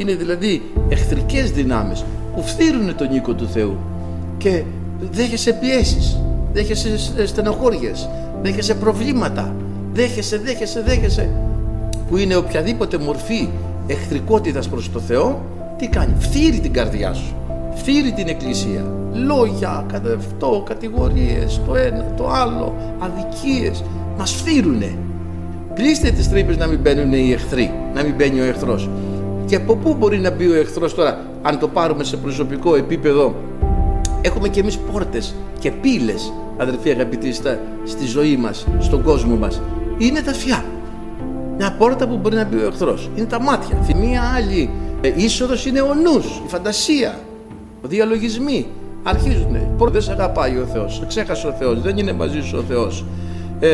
Είναι δηλαδή εχθρικές δυνάμεις που φθύρουν τον οίκο του Θεού και δέχεσαι πιέσεις, δέχεσαι στενοχώριες, δέχεσαι προβλήματα, δέχεσαι, δέχεσαι, δέχεσαι που είναι οποιαδήποτε μορφή εχθρικότητας προς το Θεό τι κάνει, φθύρει την καρδιά σου φθύρει την εκκλησία. Λόγια, αυτό, κατηγορίες το ένα, το άλλο αδικίες μας φθύρουνε κλείστε τις τρύπες να μην μπαίνουν οι εχθροί να μην μπαίνει ο εχθρός και από πού μπορεί να μπει ο εχθρός τώρα αν το πάρουμε σε προσωπικό επίπεδο; Έχουμε και εμείς πόρτες και πύλες αδερφοί αγαπητοί στη ζωή μας, στον κόσμο μας. Είναι τα αυτιά. Μια πόρτα που μπορεί να μπει ο εχθρός. Είναι τα μάτια. Μία άλλη. Ε, είσοδος είναι ο νους, η φαντασία διαλογισμοί. Αρχίζουν. Δεν σε αγαπάει ο Θεός. Ξέχασε ο Θεός, δεν είναι μαζί σου ο Θεός. Ε,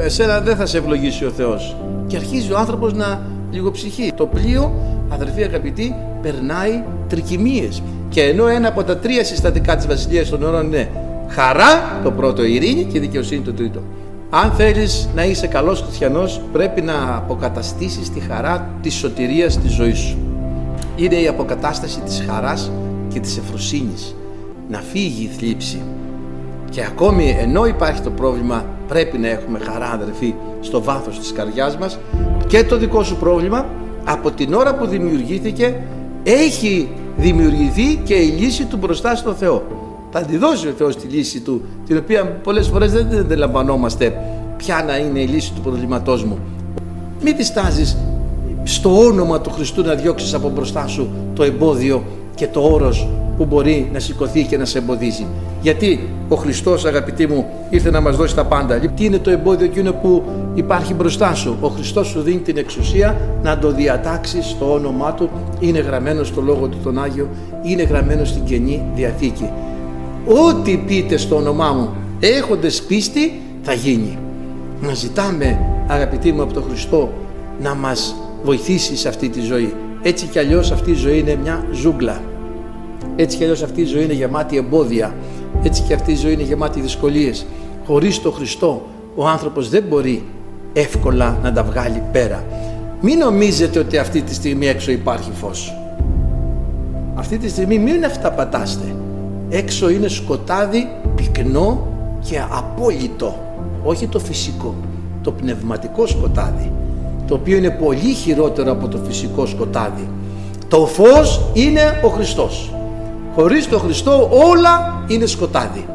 εσένα δεν θα σε ευλογήσει ο Θεός. Και αρχίζει ο άνθρωπος να λιγοψυχεί το πλοίο αδερφοί αγαπητοί περνάει τρικυμίες. Και ενώ ένα από τα τρία συστατικά της Βασιλείας των όρων είναι χαρά το πρώτο ειρήνη και δικαιοσύνη το τρίτο. Αν θέλεις να είσαι καλός χριστιανός πρέπει να αποκαταστήσεις τη χαρά της σωτηρίας της ζωής σου. Είναι η αποκατάσταση της χαράς και της ευφροσύνης να φύγει η θλίψη. Και ακόμη ενώ υπάρχει το πρόβλημα πρέπει να έχουμε χαρά αδερφοί στο βάθος της καρδιάς μας και το δικό σου πρόβλημα από την ώρα που δημιουργήθηκε έχει δημιουργηθεί και η λύση του μπροστά στο Θεό θα τη δώσει ο Θεός τη λύση του την οποία πολλές φορές δεν αντιλαμβανόμαστε ποια να είναι η λύση του προβλήματός μου μην διστάζεις στο όνομα του Χριστού να διώξεις από μπροστά σου το εμπόδιο και το όρος που μπορεί να σηκωθεί και να σε εμποδίζει. Γιατί ο Χριστός αγαπητοί μου ήρθε να μας δώσει τα πάντα. Τι είναι το εμπόδιο εκείνο που υπάρχει μπροστά σου. Ο Χριστός σου δίνει την εξουσία να το διατάξεις στο όνομά Του. Είναι γραμμένο στο Λόγο Του τον Άγιο. Είναι γραμμένο στην Καινή Διαθήκη. Ό,τι πείτε στο όνομά μου έχοντες πίστη θα γίνει. Να ζητάμε αγαπητοί μου από τον Χριστό να μας βοηθήσει σε αυτή τη ζωή. Έτσι κι αλλιώς αυτή η ζωή είναι μια ζούγκλα. Έτσι κι αλλιώς αυτή η ζωή είναι γεμάτη εμπόδια. Έτσι κι αυτή η ζωή είναι γεμάτη δυσκολίες. Χωρίς τον Χριστό ο άνθρωπος δεν μπορεί εύκολα να τα βγάλει πέρα. Μην νομίζετε ότι αυτή τη στιγμή έξω υπάρχει φως. Αυτή τη στιγμή μην αυταπατάστε. Έξω είναι σκοτάδι πυκνό και απόλυτο. Όχι το φυσικό, το πνευματικό σκοτάδι το οποίο είναι πολύ χειρότερο από το φυσικό σκοτάδι. Το φως είναι ο Χριστός. Χωρίς τον Χριστό όλα είναι σκοτάδι.